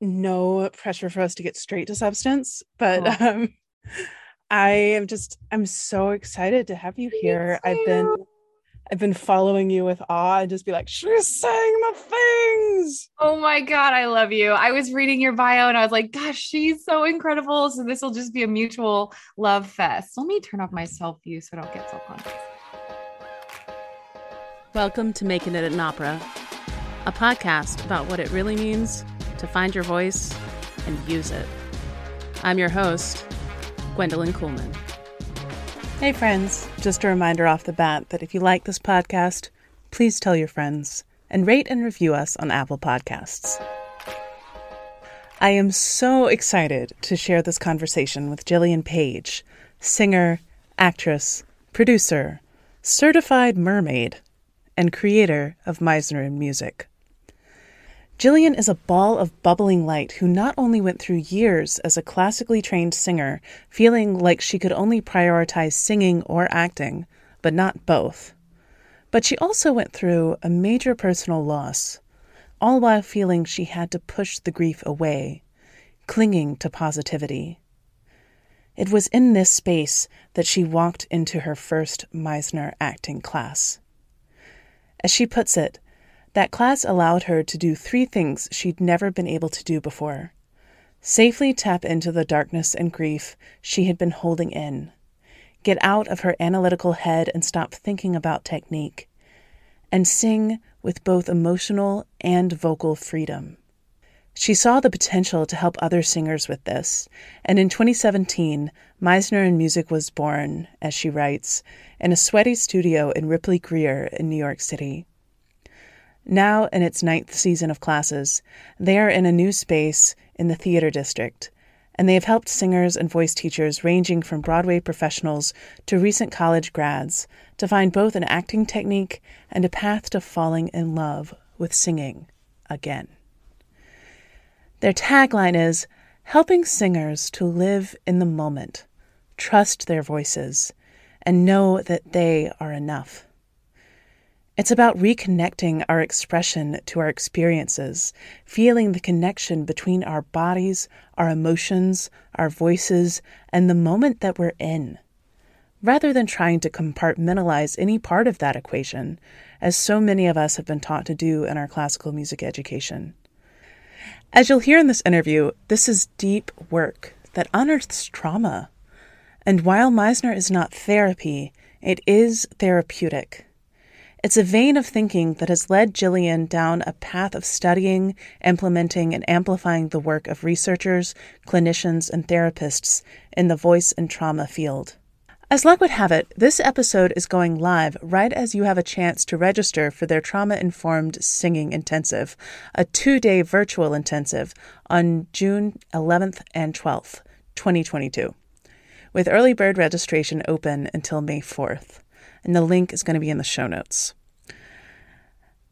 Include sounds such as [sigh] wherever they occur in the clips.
no pressure for us to get straight to substance, but oh. um, I am just I'm so excited to have you here. I've been I've been following you with awe and just be like, she's saying the things. Oh my God, I love you. I was reading your bio and I was like, gosh, she's so incredible. So this will just be a mutual love fest. Let me turn off my self view so I don't get self conscious. Welcome to Making It an Opera, a podcast about what it really means to find your voice and use it. I'm your host, Gwendolyn Kuhlman. Hey, friends. Just a reminder off the bat that if you like this podcast, please tell your friends and rate and review us on Apple Podcasts. I am so excited to share this conversation with Jillian Page, singer, actress, producer, certified mermaid, and creator of Meisner and Music. Gillian is a ball of bubbling light who not only went through years as a classically trained singer, feeling like she could only prioritize singing or acting, but not both, but she also went through a major personal loss, all while feeling she had to push the grief away, clinging to positivity. It was in this space that she walked into her first Meisner acting class. As she puts it, that class allowed her to do three things she'd never been able to do before safely tap into the darkness and grief she had been holding in, get out of her analytical head and stop thinking about technique, and sing with both emotional and vocal freedom. She saw the potential to help other singers with this, and in 2017, Meisner and Music was born, as she writes, in a sweaty studio in Ripley Grier in New York City. Now, in its ninth season of classes, they are in a new space in the theater district, and they have helped singers and voice teachers ranging from Broadway professionals to recent college grads to find both an acting technique and a path to falling in love with singing again. Their tagline is helping singers to live in the moment, trust their voices, and know that they are enough. It's about reconnecting our expression to our experiences, feeling the connection between our bodies, our emotions, our voices, and the moment that we're in, rather than trying to compartmentalize any part of that equation, as so many of us have been taught to do in our classical music education. As you'll hear in this interview, this is deep work that unearths trauma. And while Meisner is not therapy, it is therapeutic. It's a vein of thinking that has led Gillian down a path of studying, implementing, and amplifying the work of researchers, clinicians, and therapists in the voice and trauma field. As luck would have it, this episode is going live right as you have a chance to register for their Trauma Informed Singing Intensive, a two day virtual intensive on June 11th and 12th, 2022, with early bird registration open until May 4th and the link is going to be in the show notes.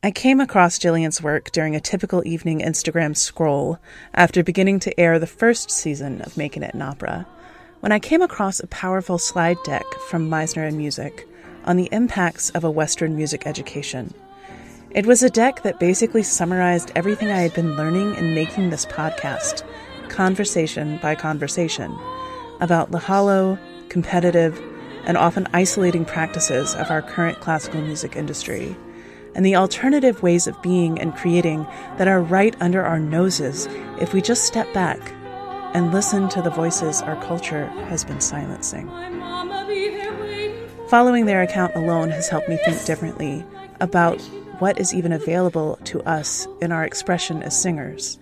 I came across Jillian's work during a typical evening Instagram scroll after beginning to air the first season of Making It an Opera, when I came across a powerful slide deck from Meisner and Music on the impacts of a Western music education. It was a deck that basically summarized everything I had been learning in making this podcast, conversation by conversation, about the hollow, competitive, and often isolating practices of our current classical music industry, and the alternative ways of being and creating that are right under our noses if we just step back and listen to the voices our culture has been silencing. Following their account alone has helped me think differently about what is even available to us in our expression as singers.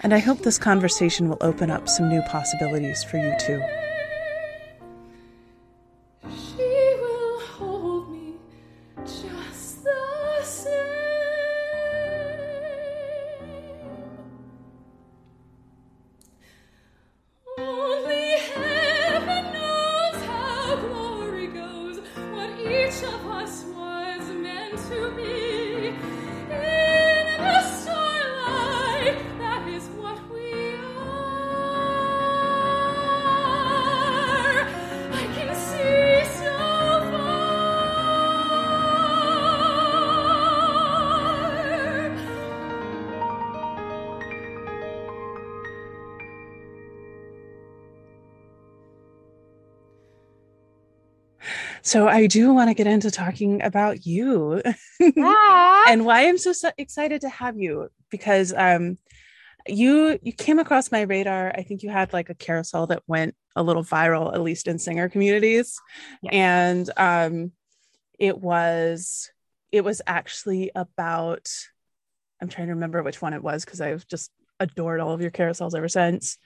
And I hope this conversation will open up some new possibilities for you too. So I do want to get into talking about you and why I'm so, so excited to have you because um you you came across my radar. I think you had like a carousel that went a little viral, at least in singer communities. Yeah. And um it was it was actually about I'm trying to remember which one it was because I've just adored all of your carousels ever since.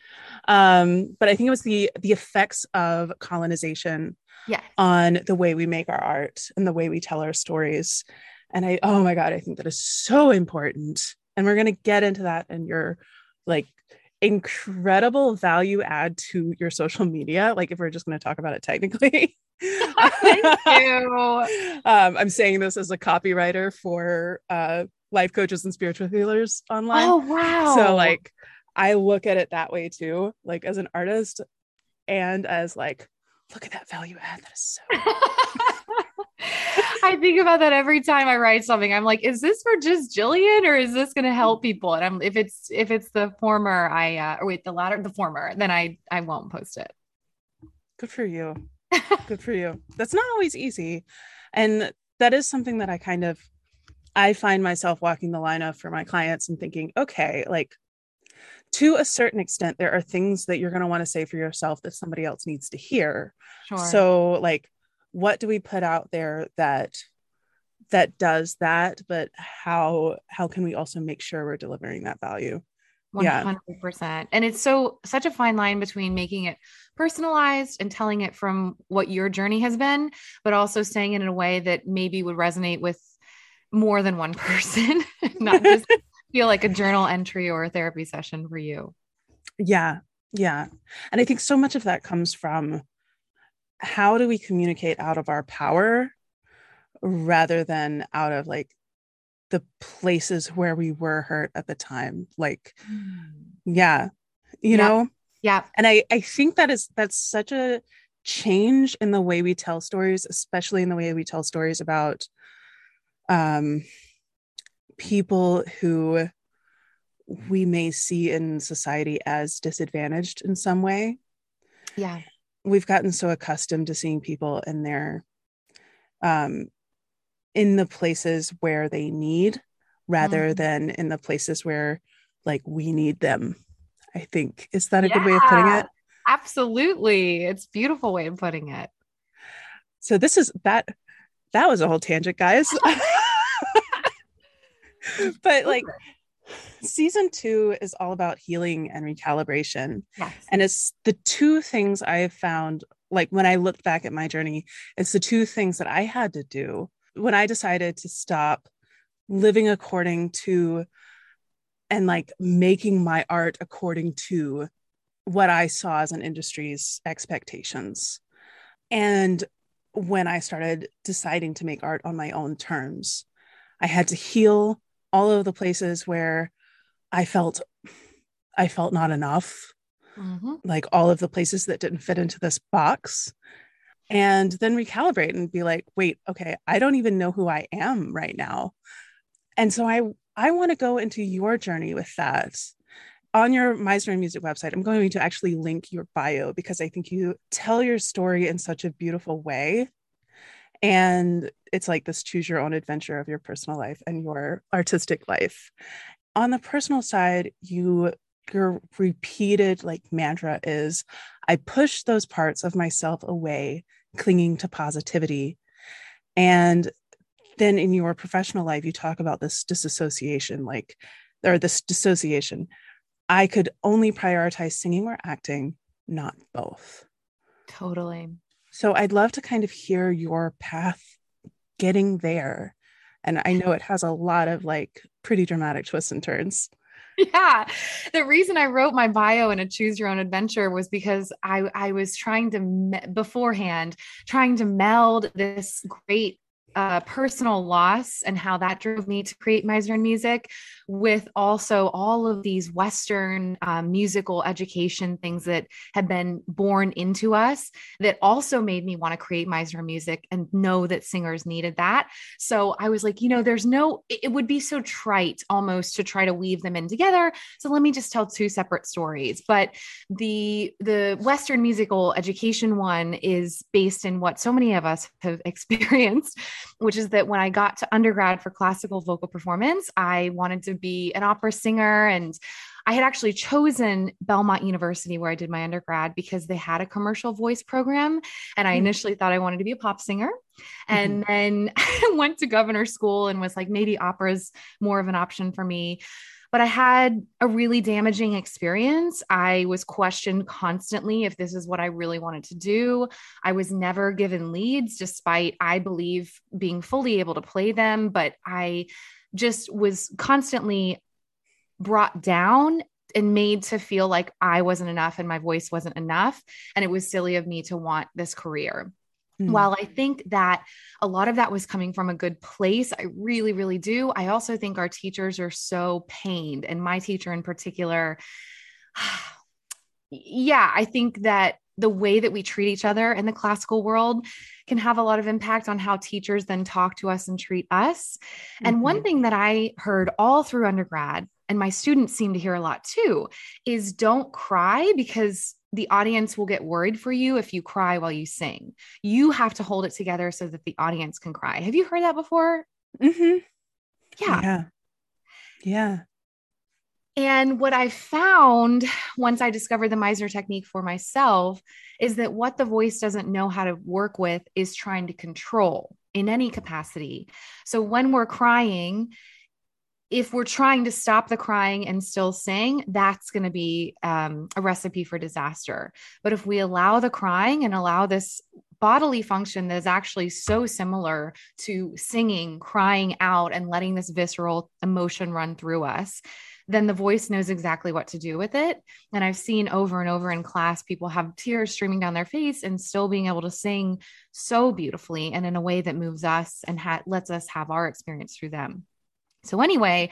Um, but I think it was the the effects of colonization yeah. on the way we make our art and the way we tell our stories. And I, oh my God, I think that is so important. And we're going to get into that and your like incredible value add to your social media. Like, if we're just going to talk about it technically. [laughs] Thank you. [laughs] Um, I'm saying this as a copywriter for uh, life coaches and spiritual healers online. Oh wow. So, like, I look at it that way too, like as an artist and as like, look at that value add. That is so [laughs] I think about that every time I write something. I'm like, is this for just Jillian or is this going to help people? And I'm if it's if it's the former, I uh, or wait the latter, the former, then I I won't post it. good for you. [laughs] Good for you. That's not always easy. And that is something that I kind of I find myself walking the line of for my clients and thinking, okay, like to a certain extent, there are things that you're going to want to say for yourself that somebody else needs to hear. Sure. So like what do we put out there that that does that, but how how can we also make sure we're delivering that value? yeah. 100%. And it's so such a fine line between making it personalized and telling it from what your journey has been, but also saying it in a way that maybe would resonate with more than one person, [laughs] not just [laughs] feel like a journal entry or a therapy session for you. Yeah. Yeah. And I think so much of that comes from how do we communicate out of our power rather than out of like the places where we were hurt at the time. Like, mm. yeah, you Yeah. know? Yeah. And I, I think that is that's such a change in the way we tell stories, especially in the way we tell stories about um people who we may see in society as disadvantaged in some way. Yeah. We've gotten so accustomed to seeing people in their um in the places where they need rather Mhm. than in the places where like we need them. I think is that a good way of putting it? Absolutely. It's a beautiful way of putting it. So this is that that was a whole tangent, guys. [laughs] [laughs] but like season two is all about healing and recalibration. Yes. And it's the two things I have found, like when I looked back at my journey, it's the two things that I had to do when I decided to stop living according to and like making my art according to what I saw as an industry's expectations. And when I started deciding to make art on my own terms, I had to heal all of the places where I felt I felt not enough, Mhm. like all of the places that didn't fit into this box. And then recalibrate and be like, wait, okay, I don't even know who I am right now. And so I I want to go into your journey with that. On your Meisner Music website, I'm going to actually link your bio because I think you tell your story in such a beautiful way. And it's like this choose your own adventure of your personal life and your artistic life. On the personal side, you your repeated like mantra is I push those parts of myself away, clinging to positivity. And then in your professional life, you talk about this disassociation, like, or this dissociation. I could only prioritize singing or acting, not both. Totally. So I'd love to kind of hear your path getting there. And I know it has a lot of like pretty dramatic twists and turns. [laughs] Yeah. The reason I wrote my bio in a choose your own adventure was because I I was trying to me- beforehand trying to meld this great uh, personal loss and how that drove me to create Meisner and Music, with also all of these Western um, musical education things that had been born into us that also made me want to create Meisner Music and know that singers needed that. So I was like, you know, there's no, it would be so trite almost to try to weave them in together. So let me just tell two separate stories. But the the Western musical education one is based in what so many of us have [laughs] experienced, which is that when I got to undergrad for classical vocal performance, I wanted to be an opera singer and I had actually chosen Belmont University where I did my undergrad because they had a commercial voice program. And I hmm. initially thought I wanted to be a pop singer. And mm-hmm. then [laughs] I went to governor school and was like, maybe opera's more of an option for me. But I had a really damaging experience. I was questioned constantly if this is what I really wanted to do. I was never given leads, despite I believe being fully able to play them. But I just was constantly brought down and made to feel like I wasn't enough and my voice wasn't enough. And it was silly of me to want this career. Mm-hmm. While I think that a lot of that was coming from a good place, I really, really do. I also think our teachers are so pained, and my teacher in particular. [sighs] yeah, I think that the way that we treat each other in the classical world can have a lot of impact on how teachers then talk to us and treat us. Mm-hmm. And one mm-hmm. thing that I heard all through undergrad, and my students seem to hear a lot too, is don't cry because the audience will get worried for you if you cry while you sing. You have to hold it together so that the audience can cry. Have you heard that before? Mm-hmm. Yeah. Yeah. Yeah. And what I found once I discovered the Meisner technique for myself is that what the voice doesn't know how to work with is trying to control in any capacity. So when we're crying, if we're trying to stop the crying and still sing, that's going to be um, a recipe for disaster. But if we allow the crying and allow this bodily function that is actually so similar to singing, crying out, and letting this visceral emotion run through us, then the voice knows exactly what to do with it. And I've seen over and over in class people have tears streaming down their face and still being able to sing so beautifully and in a way that moves us and ha- lets us have our experience through them. So, anyway,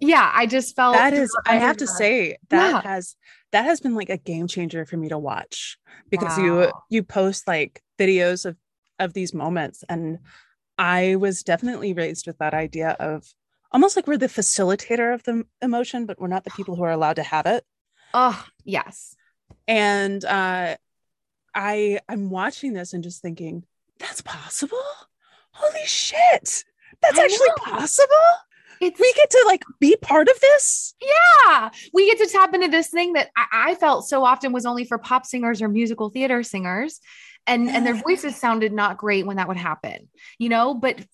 yeah, I just felt that is, I have to say, that yeah. has that has been like a game changer for me to watch because wow. you you post like videos of of these moments and I was definitely raised with that idea of almost like we're the facilitator of the emotion, but we're not the people who are allowed to have it. Oh, yes. And uh I I'm watching this and just thinking, that's possible? Holy shit. That's I actually know. possible? It's, we get to like be part of this. Yeah. We get to tap into this thing that I, I felt so often was only for pop singers or musical theater singers. And, and their voices sounded not great when that would happen, you know? But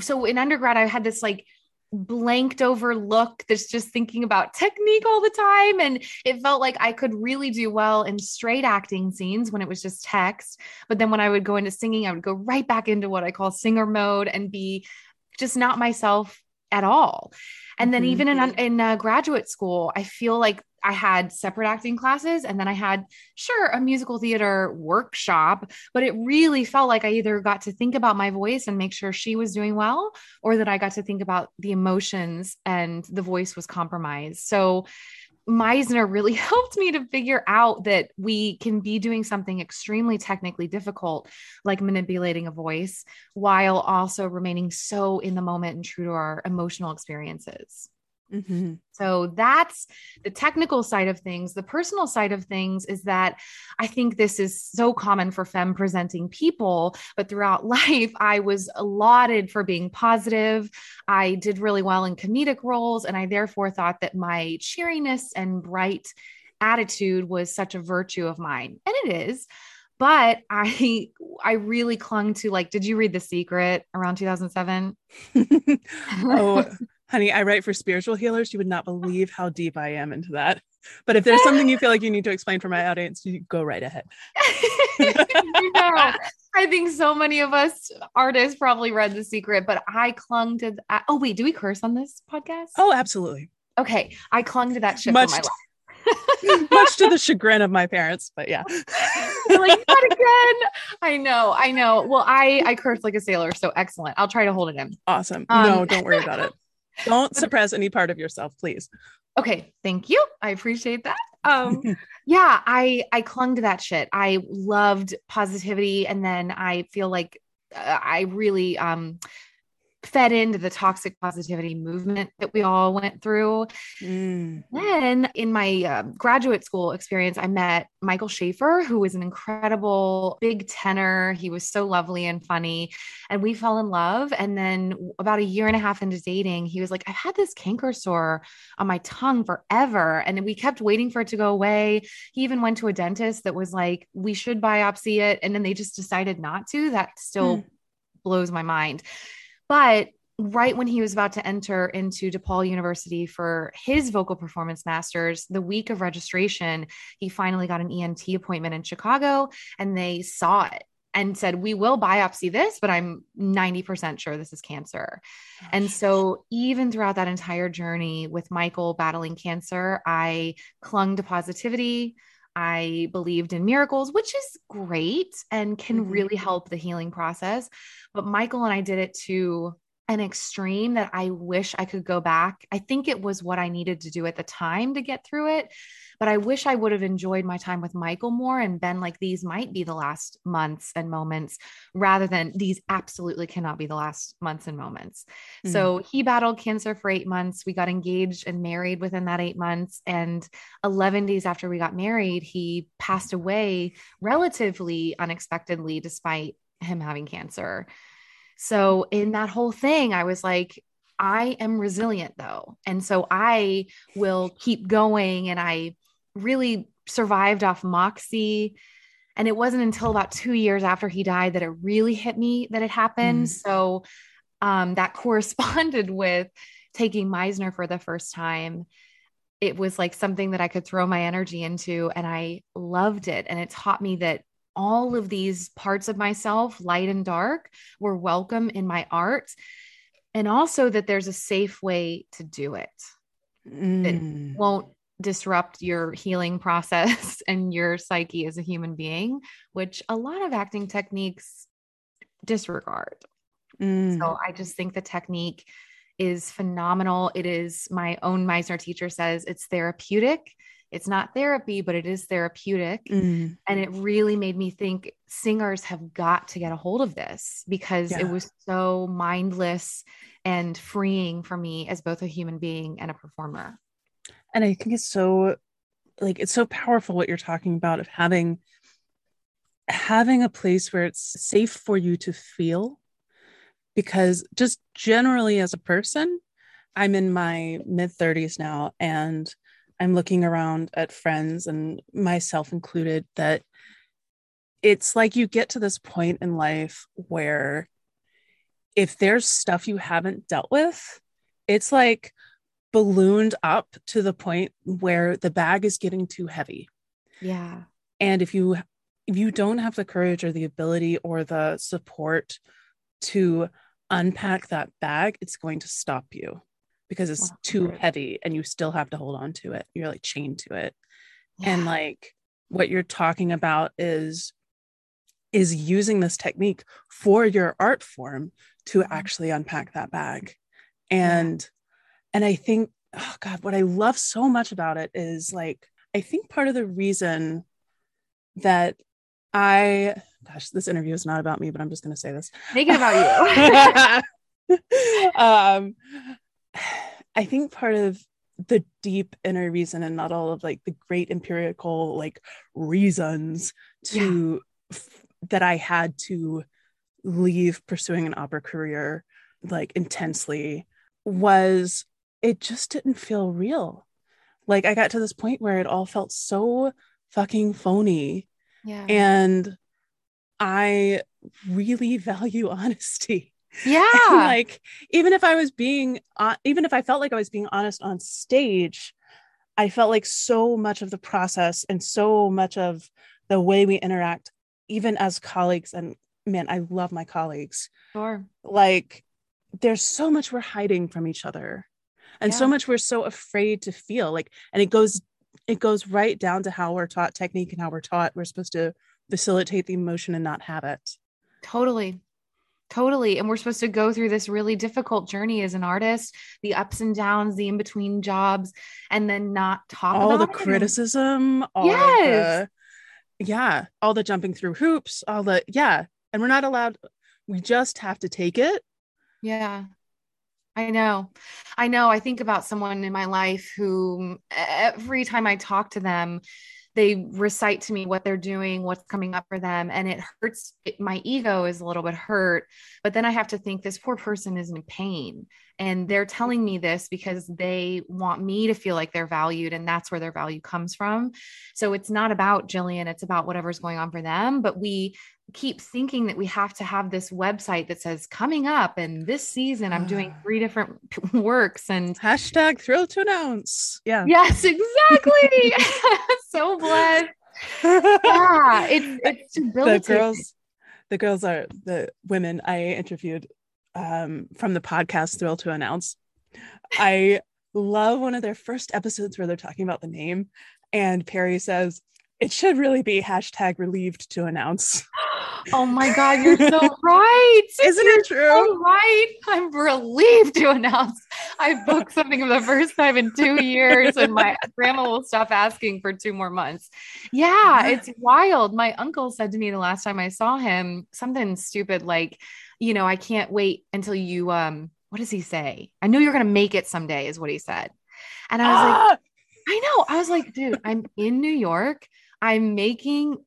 so in undergrad, I had this like blanked over look that's just thinking about technique all the time. And it felt like I could really do well in straight acting scenes when it was just text. But then when I would go into singing, I would go right back into what I call singer mode and be just not myself at all. And then mm-hmm. even in in uh, graduate school, I feel like I had separate acting classes and then I had, sure, a musical theater workshop, but it really felt like I either got to think about my voice and make sure she was doing well, or that I got to think about the emotions and the voice was compromised. So Meisner really [laughs] helped me to figure out that we can be doing something extremely technically difficult, like manipulating a voice, while also remaining so in the moment and true to our emotional experiences. Mm-hmm. So that's the technical side of things. The personal side of things is that I think this is so common for femme presenting people, but throughout [laughs] life, I was lauded for being positive. I did really well in comedic roles, and I therefore thought that my cheeriness and bright attitude was such a virtue of mine. And it is but [laughs] i i really clung to like did you read the secret around 2007 [laughs] oh honey, I write for spiritual healers. You would not believe how deep I am into that. But if there's something you feel like you need to explain for my audience, you go right ahead. you [laughs] know, I think so many of us artists probably read The Secret, but I clung to. Th- oh wait, do we curse on this podcast? Oh, absolutely. Okay, I clung to that shit much, my life. [laughs] much to the chagrin of my parents, but yeah. [laughs] Like, not again. I know, I know. Well, I I curse like a sailor, so excellent. I'll try to hold it in. Awesome. Um, no, don't worry about it. Don't suppress any part of yourself, please. Okay, thank you. I appreciate that. Um, [laughs] yeah, I I clung to that shit. I loved positivity, and then I feel like uh, I really um fed into the toxic positivity movement that we all went through. Mm. Then in my uh, graduate school experience, I met Michael Schaefer, who was an incredible big tenor. He was so lovely and funny, and we fell in love. And then about a year and a half into dating, he was like, I've had this canker sore on my tongue forever. And we kept waiting for it to go away. He even went to a dentist that was like, we should biopsy it. And then they just decided not to. That still mm. blows my mind. But right when he was about to enter into DePaul University for his vocal performance masters, the week of registration, he finally got an ENT appointment in Chicago and they saw it and said, We will biopsy this, but I'm 90% sure this is cancer. Gosh. And so, even throughout that entire journey with Michael battling cancer, I clung to positivity. I believed in miracles, which is great and can mm-hmm. really help the healing process. But Michael and I did it to an extreme that I wish I could go back. I think it was what I needed to do at the time to get through it. But I wish I would have enjoyed my time with Michael more and been like, these might be the last months and moments rather than these absolutely cannot be the last months and moments. Mm-hmm. So he battled cancer for eight months. We got engaged and married within that eight months. And 11 days after we got married, he passed away relatively unexpectedly, despite him having cancer. So, in that whole thing, I was like, I am resilient though. And so I will keep going. And I really survived off Moxie. And it wasn't until about two years after he died that it really hit me that it happened. Mm. So um, that [laughs] corresponded with taking Meisner for the first time. It was like something that I could throw my energy into, and I loved it. And it taught me that all of these parts of myself, light and dark, were welcome in my art. And also that there's a safe way to do it mm. that won't disrupt your healing [laughs] process and your psyche as a human being, which a lot of acting techniques disregard. Mm. So I just think the technique is phenomenal. It is my own Meisner teacher says it's therapeutic. It's not therapy, but it is therapeutic. Mm. And it really made me think singers have got to get a hold of this because yeah. it was so mindless and freeing for me as both a human being and a performer. And I think it's so like it's so powerful what you're talking about of having having a place where it's safe for you to feel because just generally as a person i'm in my mid 30s now and i'm looking around at friends and myself included that it's like you get to this point in life where if there's stuff you haven't dealt with it's like ballooned up to the point where the bag is getting too heavy. Yeah. And if you if you don't have the courage or the ability or the support to unpack that bag, it's going to stop you because it's wow. too heavy and you still have to hold on to it. You're like chained to it. Yeah. And like what you're talking about is is using this technique for your art form to mm-hmm. actually unpack that bag. And and I think, oh God, what I love so much about it is like, I think part of the reason that I, gosh, this interview is not about me, but I'm just going to say this. It about you. [laughs] um, I think part of the deep inner reason and not all of like the great empirical like reasons to yeah. f- that I had to leave pursuing an opera career like intensely was it just didn't feel real. Like I got to this point where it all felt so fucking phony. Yeah. And I really [laughs] value honesty. Yeah. And like even if I was being uh, even if I felt like I was being honest on stage, I felt like so much of the process and so much of the way we interact even as colleagues and man, I love my colleagues. Sure. Like there's so much we're hiding from each other and yeah. so much we're so afraid to feel like and it goes it goes right down to how we're taught technique and how we're taught we're supposed to facilitate the emotion and not have it. Totally. Totally. And we're supposed to go through this really difficult journey as an artist, the ups and downs, the in between jobs, and then not talk all about the it. criticism, all Yes. the, yeah, all the jumping through hoops, all the, yeah. And we're not allowed, we just have to take it. Yeah. I know. I know. I think about someone in my life who every time I talk to them, they recite to me what they're doing, what's coming up for them, and it hurts. It, my ego is a little bit hurt, but then I have to think this poor person is in pain, and they're telling me this because they want me to feel like they're valued, and that's where their value comes from. So it's not about Jillian; it's about whatever's going on for them. But we keep thinking that we have to have this website that says coming up and this season I'm doing three different [laughs] works and Hashtag thrilled to announce. Yeah. yes exactly [laughs] so blessed [laughs] yeah it's it's the girls the girls are the women i interviewed um, from the podcast thrilled to announce i love one of their first episodes where they're talking about the name and perry says it should really be hashtag relieved to announce. [gasps] Oh my god you're so [laughs] right. Isn't You're it true? so right. I'm relieved to announce i booked something for the first time in two years and my grandma will stop asking for two more months. Yeah. it's wild. My uncle said to me the last time i saw him something stupid like you know i can't wait until you um what does he say? I know you're gonna make it someday is what he said. And i was like! [gasps] I know. I was like, dude, I'm in New York. I'm making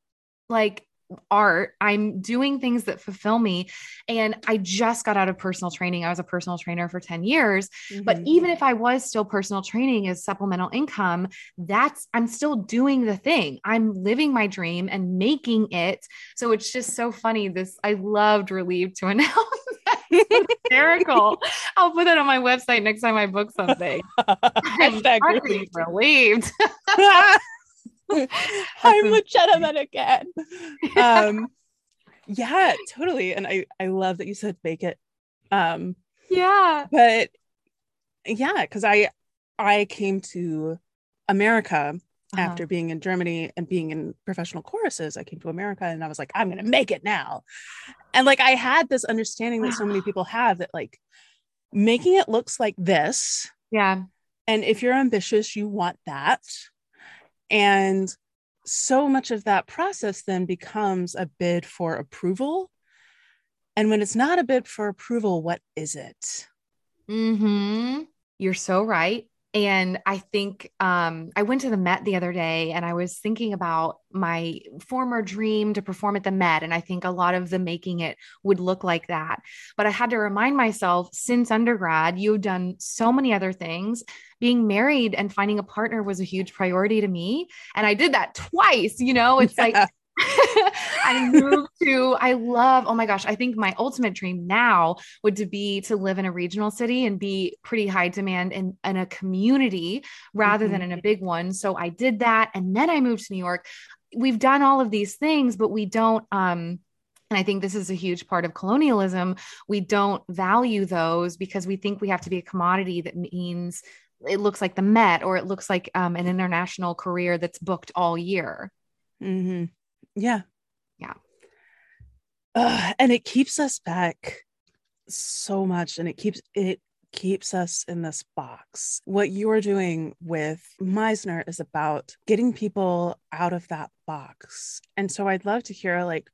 like art. I'm doing things that fulfill me. And I just got out of personal training. I was a personal trainer for 10 years. But Mhm. even if I was still personal training as supplemental income, that's I'm still doing the thing. I'm living my dream and making it. So it's just so funny. This I loved relieved to announce. [laughs] Hysterical. [laughs] I'll put that on my website next time I book something. [laughs] I'm relieved. [laughs] I'm a gentleman again. [laughs] Um, yeah, totally. And I I love that you said bake it. Um, yeah. but yeah, because I I came to America Uh-huh. after being in Germany and being in professional choruses. I came to America and I was like, I'm gonna make it now. And like I had this understanding that so many people [sighs] have that like making it looks like this Yeah. and if you're ambitious, you want that. And so much of that process then becomes a bid for approval. And when it's not a bid for approval, what is it? hmm You're so right. And I think um, I went to the Met the other day and I was thinking about my former dream to perform at the Met. And I think a lot of the making it would look like that. But I had to remind myself since undergrad, you've done so many other things. Being married and finding a partner was a huge priority to me. And I did that twice. You know, it's like Yeah. [laughs] I moved to, I love, oh my gosh, I think my ultimate dream now would to be to live in a regional city and be pretty high demand in, in a community rather than in a big one. So I did that. And then I moved to New York. We've done all of these things, but we don't, um, and I think this is a huge part of colonialism. We don't value those because we think we have to be a commodity that means it looks like the Met or it looks like um, an international career that's booked all year. hmm Yeah. Yeah. Ugh, and it keeps us back so much and it keeps it keeps us in this box. What you're doing with Meisner is about getting people out of that box. And so I'd love to hear like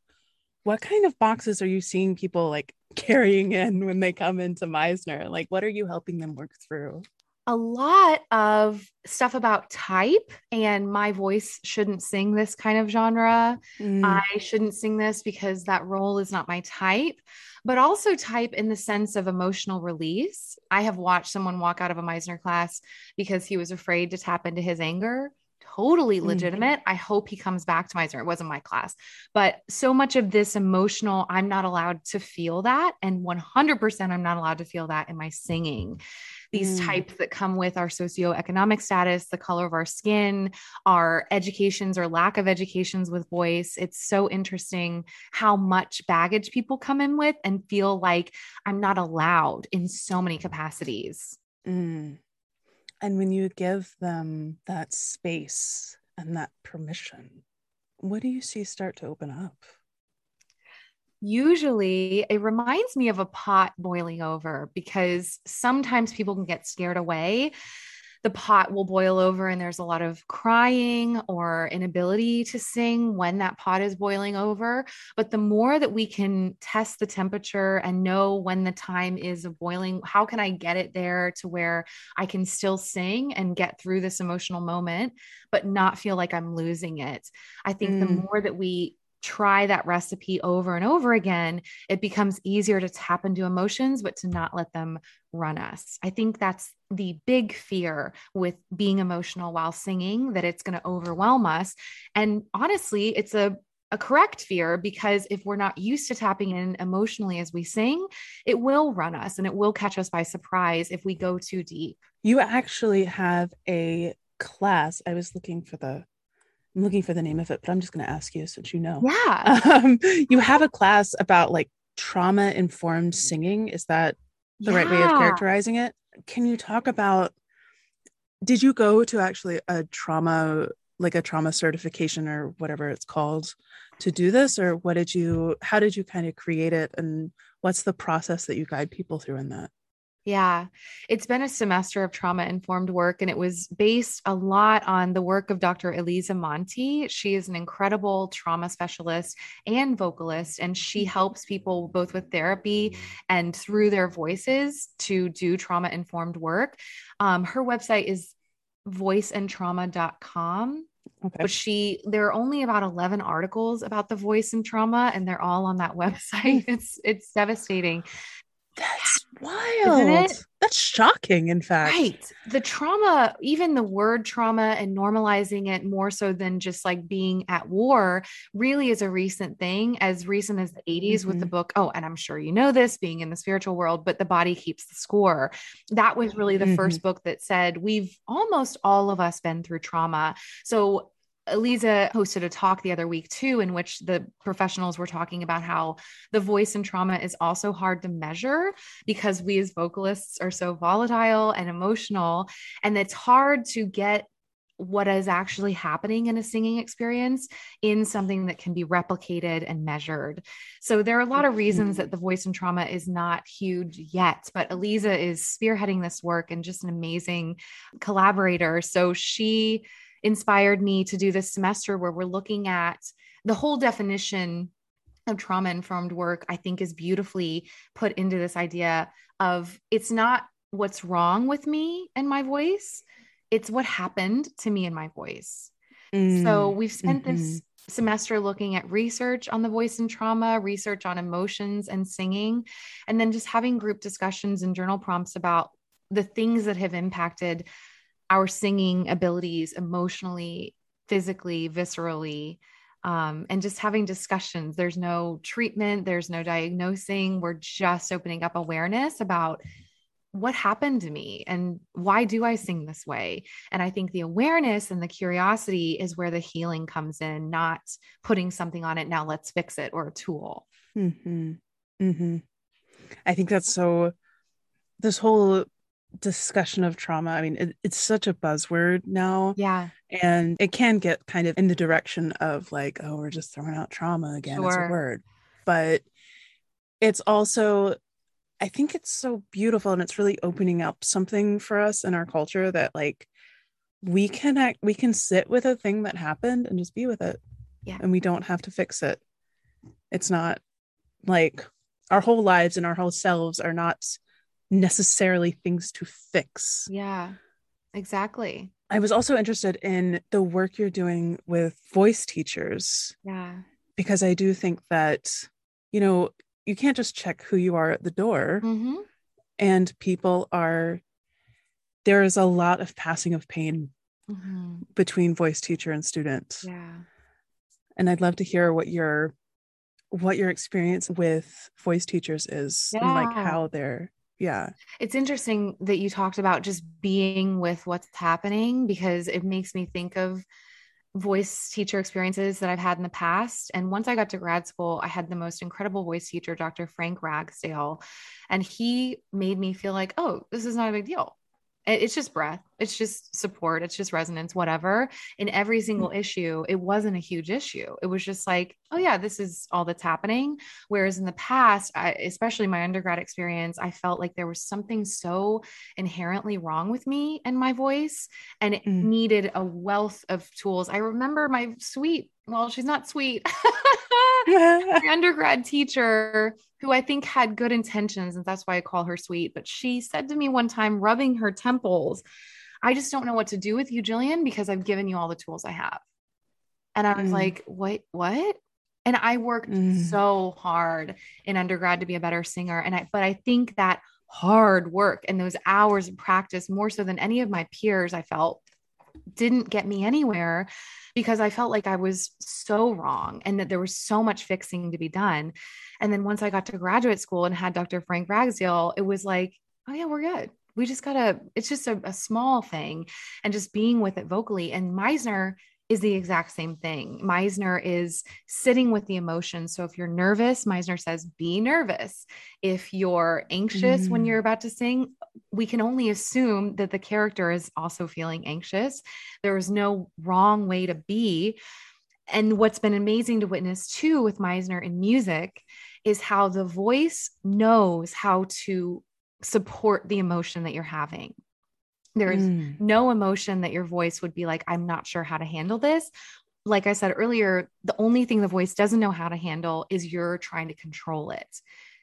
what kind of boxes are you seeing people like [laughs] carrying in when they come into Meisner? Like what are you helping them work through? A lot of stuff about type and my voice shouldn't sing this kind of genre. Mm, I shouldn't sing this because that role is not my type, but also type in the sense of emotional release. I have watched someone walk out of a Meisner class because he was afraid to tap into his anger. Totally Mhm. legitimate. I hope he comes back to Meisner. It wasn't my class, but so much of this emotional, I'm not allowed to feel that. And 100% I'm not allowed to feel that in my singing these Mm. types that come with our socioeconomic status, the color of our skin, our educations or lack of educations with voice. It's so interesting how much baggage people come in with and feel like I'm not allowed in so many capacities. mm. And when you give them that space and that permission, what do you see start to open up? Usually, it reminds me of a pot boiling over because sometimes people can get scared away the pot will boil over and there's a lot of crying or inability to sing when that pot is boiling over. But the more that we can test the temperature and know when the time is of boiling, how can I get it there to where I can still sing and get through this emotional moment, but not feel like I'm losing it? I think mm. the more that we try that recipe over and over again, it becomes easier to tap into emotions, but to not let them run us. I think that's the big fear with being emotional while singing, that it's going to overwhelm us. And honestly, it's a a correct fear because if we're not used to tapping in emotionally as we sing, it will run us and it will catch us by surprise if we go too deep. You actually have a class. I was looking for the I'm looking for the name of it, but I'm just going to ask you since you know. Yeah. [laughs] Um, you have a class about like trauma informed singing. Is that the yeah. right way of characterizing it? Can you talk about? Did you go to actually a trauma, like a trauma certification or whatever it's called, to do this, or what did you? How did you kind of create it, and what's the process that you guide people through in that? Yeah, it's been a semester of trauma informed work, and it was based a lot on the work of Dr. Eliza Monti. She is an incredible trauma specialist and vocalist, and she mm-hmm. helps people both with therapy and through their voices to do trauma informed work. Um, her website is voiceandtrauma.com. Okay. But she, there are only about 11 articles about the voice and trauma, and they're all on that [laughs] website. It's, it's devastating. That's wild. Isn't it? That's shocking, in fact. Right. The trauma, even the word trauma and normalizing it more so than just like being at war, really is a recent thing, as recent as the 80s mm-hmm. with the mm-hmm. book. Oh, and I'm sure you know this being in the spiritual world, but The Body Keeps the Score. That was really the mm-hmm. first book that said we've almost all of us been through trauma. So Eliza hosted a talk the other week too, in which the professionals were talking about how the voice and trauma is also hard to measure because we as vocalists are so volatile and emotional. And it's hard to get what is actually happening in a singing experience in something that can be replicated and measured. So there are a lot of reasons that the voice and trauma is not huge yet, but Eliza is spearheading this work and just an amazing collaborator. So she inspired me to do this semester where we're looking at the whole definition of trauma informed work, I think is beautifully put into this idea of it's not what's wrong with me and my voice, it's what happened to me and my voice. Mm. So we've spent mm-hmm. this semester looking at research on the voice and trauma, research on emotions and singing, and then just having group discussions and journal prompts about the things that have impacted our singing abilities emotionally, physically, viscerally, um, and just having discussions. There's no treatment, there's no diagnosing. We're just opening up awareness about what happened to me and why do I sing this way? And I think the awareness and the curiosity is where the healing comes in, not putting something on it. Now let's fix it or a tool. Mm-hmm. Mm-hmm. I think that's so. This whole discussion of trauma i mean it, it's such a buzzword now. Yeah. And it can get kind of in the direction of like oh we're just throwing out trauma again sure. as a word. But it's also i think it's so beautiful and it's really opening up something for us in our culture that like we can act we can sit with a thing that happened and just be with it. Yeah. And we don't have to fix it. It's not like our whole lives and our whole selves are not necessarily things to fix. Yeah, exactly. I was also interested in the work you're doing with voice teachers. Yeah. Because I do think that, you know, you can't just check who you are at the door. Mm-hmm. And people are, there is a lot of passing of pain mm-hmm. between voice teacher and student. Yeah. And I'd love to hear what your what your experience with voice teachers is yeah. and like how they're yeah it's interesting that you talked about just being with what's happening because it makes me think of voice teacher experiences that I've had in the past. And once I got to grad school, I had the most incredible voice teacher, Dr. Frank Ragsdale. And he made me feel like, oh, this is not a big deal. It's just breath. It's just support. It's just resonance whatever. In every single issue it wasn't a huge issue. It was just like oh yeah this is all that's happening. Whereas in the past I, especially my undergrad experience i felt like there was something so inherently wrong with me and my voice and it Mm. needed a wealth of tools. I remember my sweet well she's not sweet [laughs] my undergrad teacher who I think had good intentions, and that's why I call her sweet. But she said to me one time, rubbing her temples, I just don't know what to do with you, Jillian, because I've given you all the tools I have. And I was Mm. like, what, what? And I worked Mm. so hard in undergrad to be a better singer. And I, but I think that hard work and those hours of practice, more so than any of my peers, I felt didn't get me anywhere because I felt like I was so wrong and that there was so much fixing to be done. And then once I got to graduate school and had Dr. Frank Ragsdale, it was like, oh, yeah, we're good. We just got to, it's just a, a small thing and just being with it vocally. And Meisner is the exact same thing. Meisner is sitting with the emotion. So if you're nervous, Meisner says, be nervous. If you're anxious when Mm. you're about to sing, we can only assume that the character is also feeling anxious. There is no wrong way to be. And what's been amazing to witness too with Meisner in music is how the voice knows how to support the emotion that you're having. There is Mm. no emotion that your voice would be like, I'm not sure how to handle this. Like I said earlier, the only thing the voice doesn't know how to handle is you're trying to control it.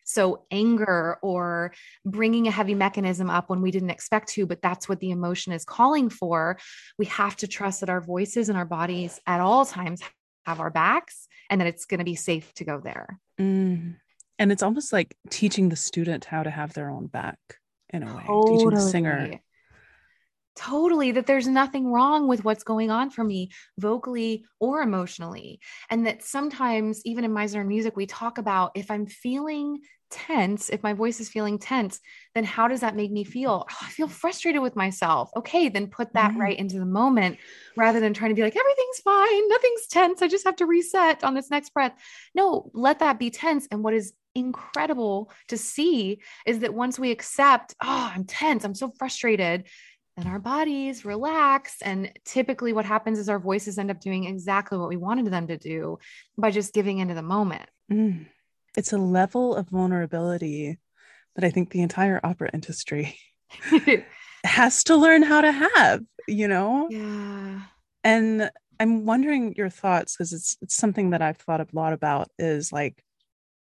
So, anger or bringing a heavy mechanism up when we didn't expect to, but that's what the emotion is calling for. We have to trust that our voices and our bodies at all times have our backs and that it's going to be safe to go there. Mm. And it's almost like teaching the student how to have their own back in a way, teaching the singer. Totally. That there's nothing wrong with what's going on for me, vocally or emotionally. And that sometimes, even in Meisner music, we talk about if I'm feeling tense, if my voice is feeling tense, then how does that make me feel? Oh, I feel frustrated with myself. Okay, then put that Mhm. right into the moment rather than trying to be like, everything's fine, nothing's tense. I just have to reset on this next breath. No, let that be tense. And what is incredible to see is that once we accept, oh, I'm tense, I'm so frustrated, then our bodies relax. And typically, what happens is our voices end up doing exactly what we wanted them to do by just giving into the moment. Mm. It's a level of vulnerability that I think the entire opera industry [laughs] has to learn how to have, you know? yeah. And I'm wondering your thoughts because it's it's something that I've thought a lot about is like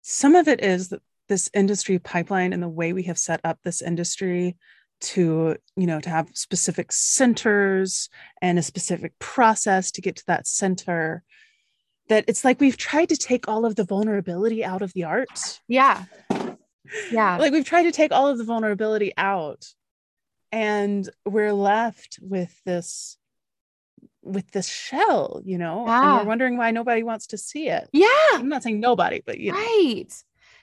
some of it is that this industry pipeline and the way we have set up this industry to you know to have specific centers and a specific process to get to that center that it's like we've tried to take all of the vulnerability out of the art Yeah. Yeah. like we've tried to take all of the vulnerability out and we're left with this with this shell you know and we're wondering why nobody wants to see it yeah. i'm not saying nobody but you know Right.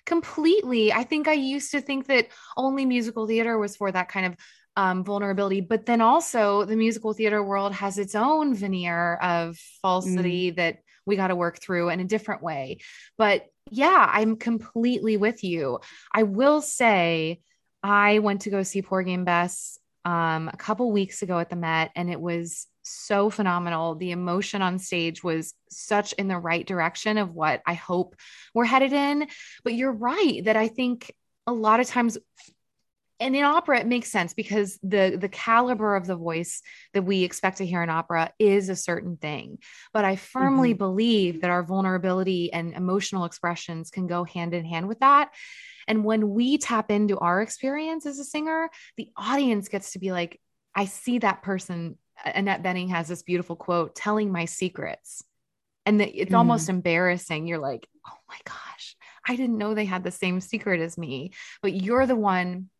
Completely. I think I used to think that only musical theater was for that kind of um, vulnerability, but then also the musical theater world has its own veneer of falsity that we got to work through in a different way. But yeah, I'm completely with you. I will say, I went to go see Porgy and Bess um, a couple weeks ago at the Met, and it was so phenomenal. The emotion on stage was such in the right direction of what I hope we're headed in. But you're right that I think a lot of times and in opera it makes sense because the the caliber of the voice that we expect to hear in opera is a certain thing but i firmly mm-hmm. believe that our vulnerability and emotional expressions can go hand in hand with that and when we tap into our experience as a singer the audience gets to be like i see that person Annette Bening has this beautiful quote telling my secrets and that it's Mhm. almost embarrassing you're like oh my gosh i didn't know they had the same secret as me but you're the one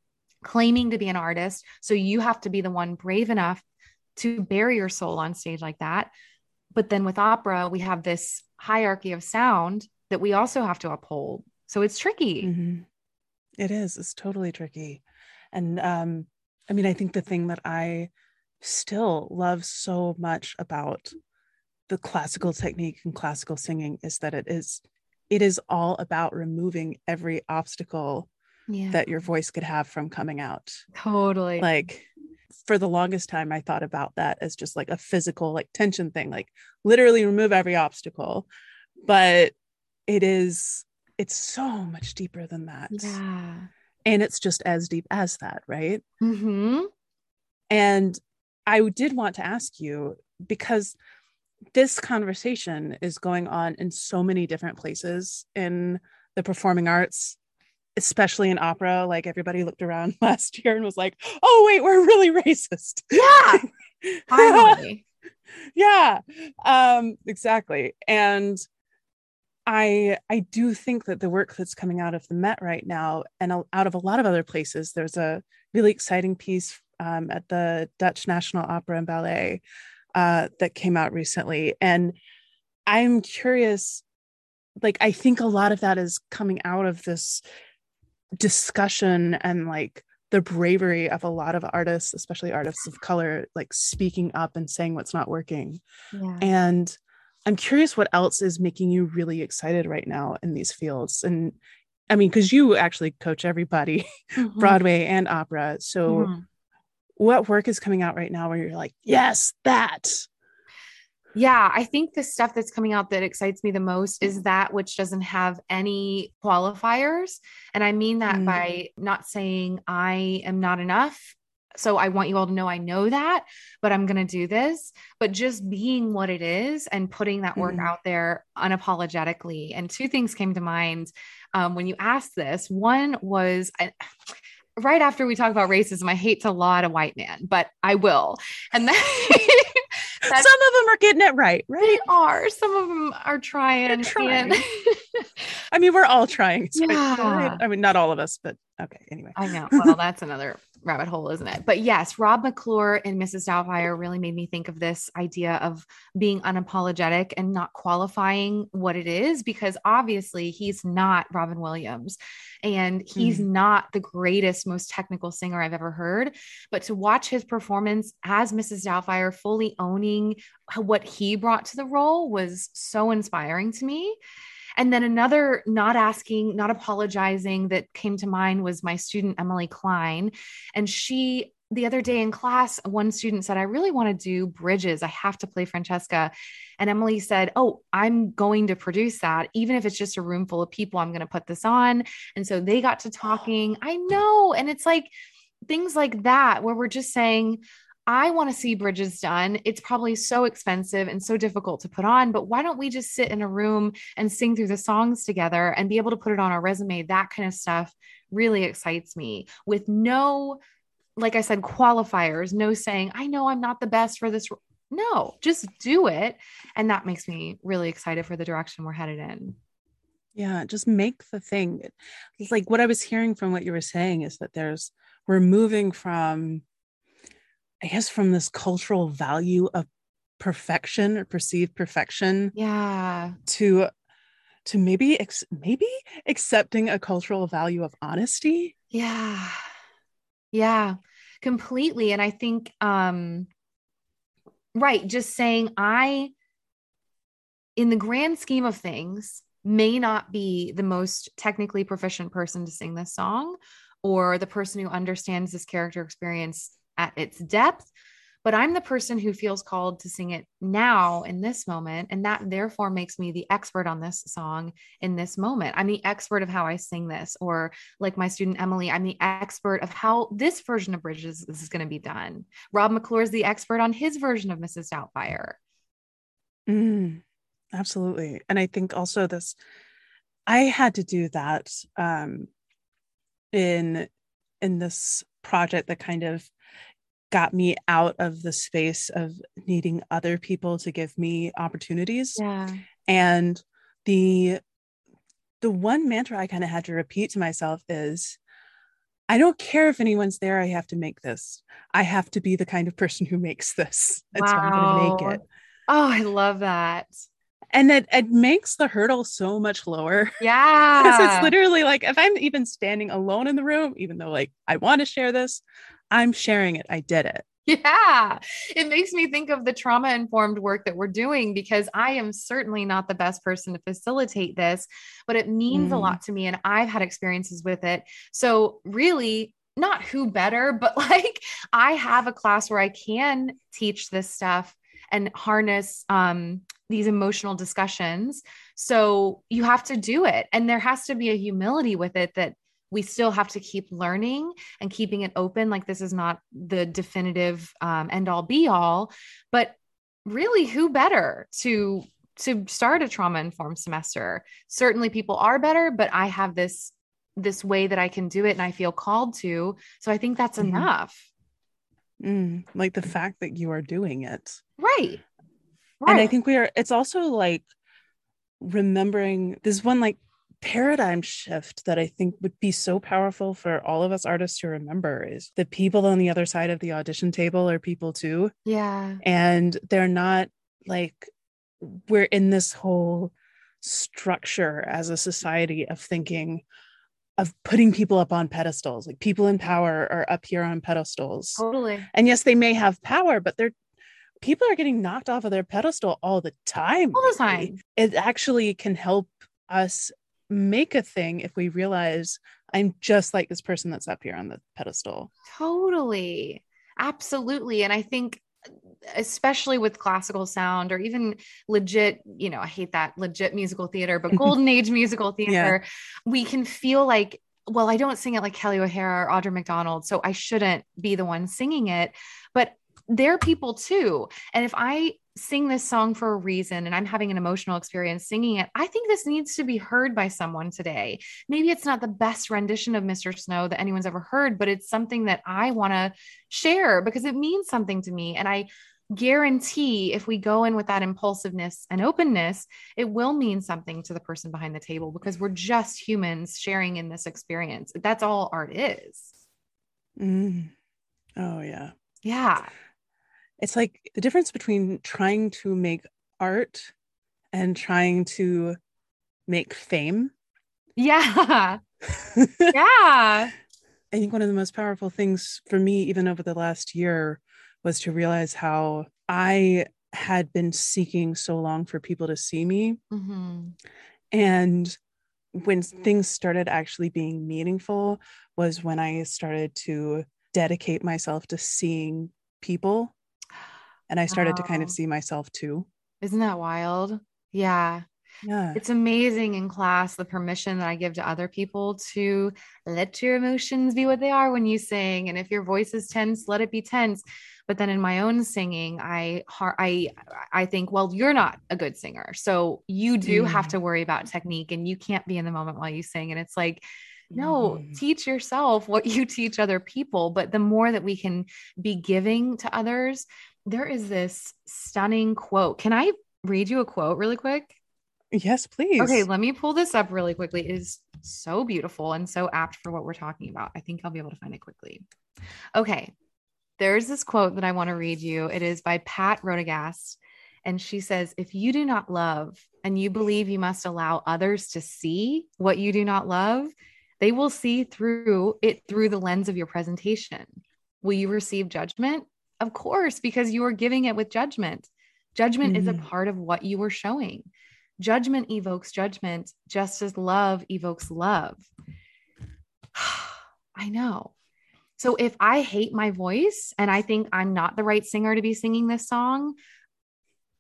claiming to be an artist. So you have to be the one brave enough to bare your soul on stage like that. But then with opera, we have this hierarchy of sound that we also have to uphold. So it's tricky. Mhm. It is. It's totally tricky. And um, I mean, I think the thing that I still love so much about the classical technique and classical singing is that it is it is all about removing every obstacle Yeah. that your voice could have from coming out. totally. Like for the longest time I thought about that as just like a physical like tension thing, like literally remove every obstacle. But it is it's so much deeper than that. Yeah. And it's just as deep as that, right? Mm-hmm. And I did want to ask you because this conversation is going on in so many different places in the performing arts especially in opera. Like everybody looked around [laughs] last year and was like oh wait we're really [laughs] racist. Yeah [laughs] finally. Yeah um exactly. And i i do think that the work that's coming out of the met right now and out of a lot of other places there's a really exciting piece um, at the dutch national opera and ballet uh, that came out recently. And I'm curious, like, I think a lot of that is coming out of this discussion and like the bravery of a lot of artists, especially artists of color, like speaking up and saying what's not working. Yeah. And I'm curious what else is making you really excited right now in these fields. And I mean, because you actually coach everybody, [laughs] mm-hmm. Broadway and opera. So, mm-hmm what work is coming out right now where you're like, yes, that? Yeah, I think the stuff that's coming out that excites me the most is that which doesn't have any qualifiers. And I mean that mm. by not saying I am not enough. So I want you all to know I know that, but I'm going to do this. But just being what it is and putting that work mm. out there unapologetically. And two things came to mind um, when you asked this. One was, I, right after we talk about racism, I hate to laud a white man, but I will. And then [laughs] some of them are getting it right, right? They are. Some of them are trying. trying. And- [laughs] I mean, we're all trying. Yeah. I mean, not all of us, but okay. Anyway, I know. Well, that's another rabbit hole, isn't it? But yes, Rob McClure and Mrs. Doubtfire really made me think of this idea of being unapologetic and not qualifying what it is, because obviously he's not Robin Williams and he's mm. not the greatest, most technical singer I've ever heard. But to watch his performance as Mrs. Doubtfire fully owning what he brought to the role was so inspiring to me. And then another not asking, not apologizing that came to mind was my student, Emily Klein. And she, the other day in class, one student said, I really want to do bridges. I have to play Francesca. And Emily said, Oh, I'm going to produce that. Even if it's just a room full of people, I'm going to put this on. And so they got to talking. I know. And it's like things like that where we're just saying, I want to see bridges done. It's probably so expensive and so difficult to put on, but why don't we just sit in a room and sing through the songs together and be able to put it on our resume? That kind of stuff really excites me with no, like I said, qualifiers, no saying, I know I'm not the best for this. No, just do it. And that makes me really excited for the direction we're headed in. Yeah, just make the thing. It's like what I was hearing from what you were saying is that there's, we're moving from I guess from this cultural value of perfection or perceived perfection. Yeah. To to maybe ex- maybe accepting a cultural value of honesty. Yeah. Yeah. Completely and I think um right just saying I in the grand scheme of things may not be the most technically proficient person to sing this song or the person who understands this character experience at its depth but I'm the person who feels called to sing it now in this moment. And that therefore makes me the expert on this song in this moment. I'm the expert of how I sing this, or like my student Emily, I'm the expert of how this version of Bridges is going to be done. Rob McClure is the expert on his version of Mrs. Doubtfire. Mm, absolutely. And I think also this, I had to do that um, in in this project that kind of got me out of the space of needing other people to give me opportunities. Yeah. And the the one mantra I kind of had to repeat to myself is I don't care if anyone's there. I have to make this. I have to be the kind of person who makes this. [laughs] That's wow. I'm going to make it. Oh, I love that. And it, it makes the hurdle so much lower. [laughs] Yeah. Because it's literally like if I'm even standing alone in the room, even though like I want to share this, I'm sharing it. I did it. Yeah. It makes me think of the trauma informed work that we're doing because I am certainly not the best person to facilitate this, but it means mm. a lot to me and I've had experiences with it. So, really, not who better, but [laughs] like I have a class where I can teach this stuff and harness um, these emotional discussions. So you have to do it. And there has to be a humility with it that we still have to keep learning and keeping it open. Like this is not the definitive um, end all be all, but really who better to to start a trauma informed semester certainly people are better but i have this this way that i can do it and i feel called to so i think that's mm-hmm. enough mm, like the fact that you are doing it right. right and i think we are it's also like remembering this one like paradigm shift that I think would be so powerful for all of us artists to remember is the people on the other side of the audition table are people too. Yeah. And they're not like we're in this whole structure as a society of thinking of putting people up on pedestals. Like people in power are up here on pedestals. Totally. And yes they may have power but they're people are getting knocked off of their pedestal all the time all the time. It actually can help us make a thing if we realize i'm just like this person that's up here on the pedestal totally absolutely and i think especially with classical sound or even legit, you know, I hate that legit musical theater, but [laughs] golden age musical theater, yeah. we can feel like, well, I don't sing it like Kelly O'Hara or Audra McDonald, so I shouldn't be the one singing it. But they're people too. And if I sing this song for a reason and I'm having an emotional experience singing it, I think this needs to be heard by someone today. Maybe it's not the best rendition of Mr. Snow that anyone's ever heard, but it's something that I want to share because it means something to me. And I guarantee if we go in with that impulsiveness and openness, it will mean something to the person behind the table because we're just humans sharing in this experience. That's all art is. Mm. Oh, yeah. Yeah it's like the difference between trying to make art and trying to make fame. Yeah. [laughs] yeah. I think one of the most powerful things for me, even over the last year, was to realize how I had been seeking so long for people to see me. Mm-hmm. And when things started actually being meaningful was when I started to dedicate myself to seeing people and I started to kind of see myself too. Isn't that wild? Yeah. Yeah. It's amazing in class the permission that I give to other people to let your emotions be what they are when you sing. And if your voice is tense, let it be tense. But then in my own singing, I I I think, well, you're not a good singer. So you do mm. have to worry about technique and you can't be in the moment while you sing. And it's like, no, mm. teach yourself what you [laughs] teach other people. But the more that we can be giving to others, there is this stunning quote. Can I read you a quote really quick? Yes, please. Okay, let me pull this up really quickly. It is so beautiful and so apt for what we're talking about. I think I'll be able to find it quickly. Okay, there's this quote that I want to read you. It is by Pat Rodegast. And she says, If you do not love and you believe you must allow others to see what you do not love, they will see through it through the lens of your presentation. Will you receive judgment? Of course, because you are giving it with judgment. Judgment mm-hmm. is a mm-hmm. part of what you are showing. Judgment evokes judgment, just as love evokes love. [sighs] I know. So if I hate my voice and I think I'm not the right singer to be singing this song,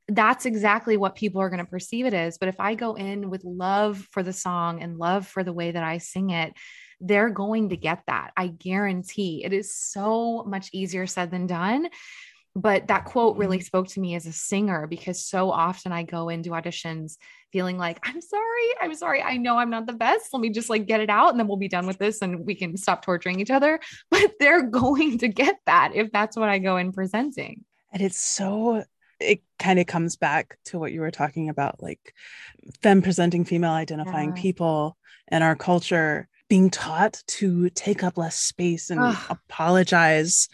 that's exactly what people are going to perceive it as. But if I go in with love for the song and love for the way that I sing it, they're going to get that. I guarantee it is so much easier said than done. But that quote really mm-hmm. spoke to me as a singer because so often I go into auditions feeling like, I'm sorry, I'm sorry. I know I'm not the best. Let me just like get it out and then we'll be done with this and we can stop torturing each other. [laughs] But they're [laughs] going to get that if that's what I go in presenting. And it's so it kind of comes back to what you were talking about like them presenting female identifying yeah. people in our culture being taught to take up less space and Ugh. apologize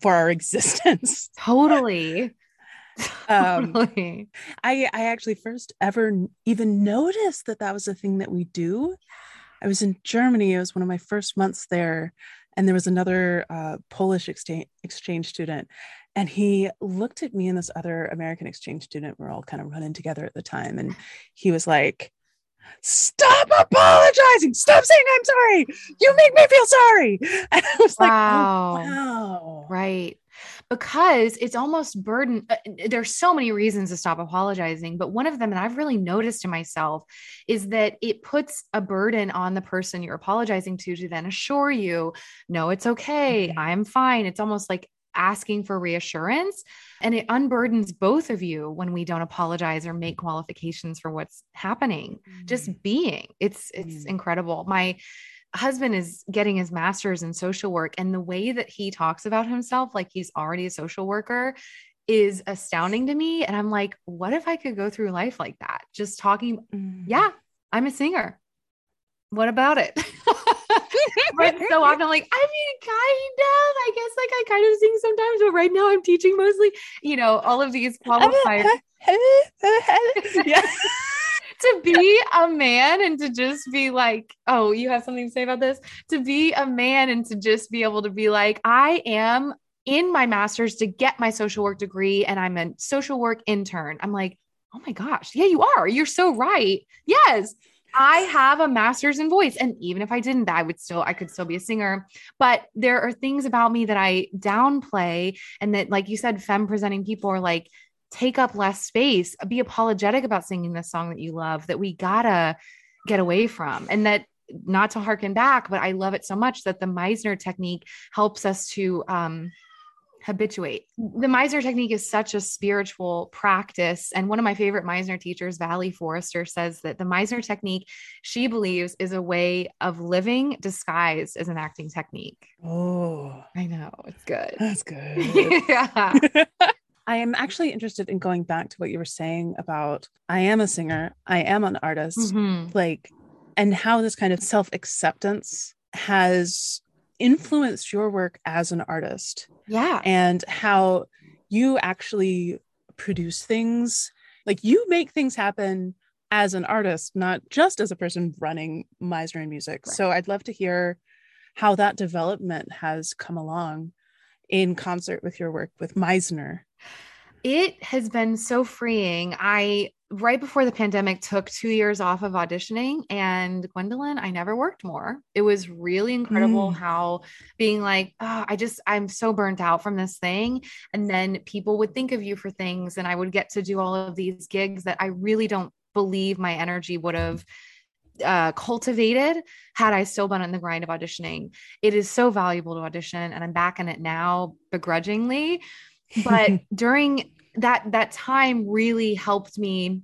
for our [laughs] existence. Totally. [laughs] um, totally. I I actually first ever even noticed that that was a thing that we do. I was in Germany. It was one of my first months there, and there was another uh, Polish exchange exchange student, and he looked at me and this other American exchange student. We're all kind of running together at the time, and he was like, stop apologizing. Stop saying I'm sorry. You make me feel sorry. [laughs] And I was Wow. like, oh, wow. Right. Because it's almost burden. uh, There's so many reasons to stop apologizing, but one of them that I've really noticed in myself is that it puts a burden on the person you're apologizing to to then assure you, no, it's okay. Mhm. I'm fine. It's almost like asking for reassurance and it unburdens both of you when we don't apologize or make qualifications for what's happening. Just being it's it's Mm. incredible. My husband is getting his master's in social work and the way that he talks about himself like he's already a social worker is astounding to me and i'm like what if i could go through life like that? Just talking Mm. yeah i'm a singer. What about it [laughs] but so often like i mean kind of i guess like i kind of sing sometimes but right now i'm teaching mostly you know all of these qualifiers [laughs] yeah. [laughs] to be a man and to just be like, oh, you have something to say about this? To be a man and to just be able to be like, I am in my master's to get my social work degree and I'm a social work intern. I'm like, oh my gosh, yeah, you are. You're so right. Yes. I have a master's in voice. And even if I didn't, I would still, I could still be a singer. But there are things about me that I downplay. And that, like you said, femme presenting people are like, take up less space, be apologetic about singing this song that you love that we gotta get away from. And that not to harken back, but I love it so much that the Meisner technique helps us to um habituate. The Meisner technique is such a spiritual practice. And one of my favorite Meisner teachers, Valley Forrester, says that the Meisner technique, she believes, is a way of living disguised as an acting technique. Oh, I know, it's good. that's good. [laughs] yeah. [laughs] I am actually interested in going back to what you were saying about I am a singer, I am an artist, Mhm. like, and how this kind of self acceptance has influenced your work as an artist Yeah. and how you actually produce things. Like, you make things happen as an artist, not just as a person running Meisner and music. Right. So, I'd love to hear how that development has come along in concert with your work with Meisner. It has been so freeing. I right before the pandemic took 2 years off of auditioning and Gwendolyn, I never worked more. It was really incredible Mm. how being like, oh, I just I'm so burnt out from this thing and then people would think of you for things and I would get to do all of these gigs that I really don't believe my energy would have uh, cultivated had I still been in the grind of auditioning. It is so valuable to audition, and I'm back in it now begrudgingly. But [laughs] during that that time really helped me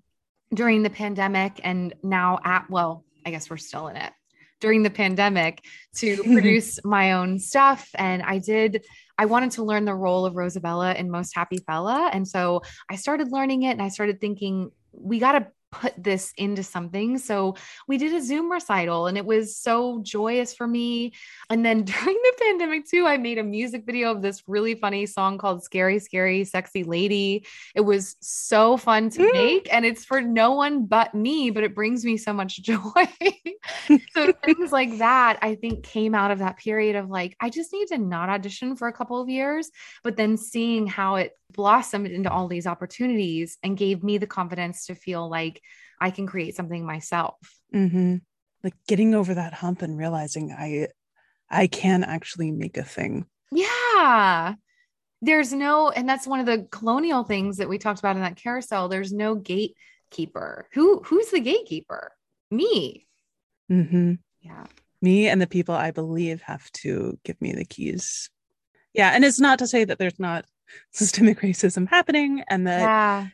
during the pandemic and now at well, I guess we're still in it. During the pandemic to [laughs] produce my own stuff and I did I wanted to learn the role of Rosabella in Most Happy Fella and so I started learning it and I started thinking we got to put this into something. So we did a Zoom recital and it was so joyous for me. And then [laughs] during the pandemic, too, I made a music video of this really funny song called Scary, Scary, Sexy Lady. It was so fun to Mm. make and it's for no one but me, but it brings me so much [laughs] joy. so [laughs] things like that, I think, came out of that period of like, I just need to not audition for a couple of years, but then seeing how it blossomed into all these opportunities and gave me the confidence to feel like I can create something myself. hmm Like getting over that hump and realizing I I can actually make a thing. Yeah. There's no, and that's one of the colonial things that we talked about in that carousel. There's no gatekeeper. Who who's the gatekeeper? Me. Mm-hmm. Yeah. Me and the people I believe have to give me the keys. Yeah, and it's not to say that there's not [laughs] systemic racism happening and that Yeah.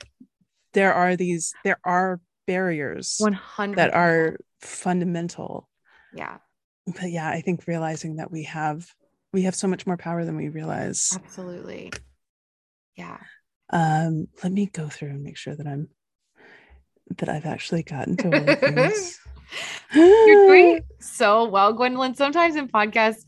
there are these there are barriers 100 that are fundamental. yeah, But yeah, I think realizing that we have we have so much more power than we realize. absolutely. Yeah. Um, let me go through and make sure that I'm that I've actually gotten to all the things. [laughs] You're doing so well, Gwendolyn. Sometimes in podcasts,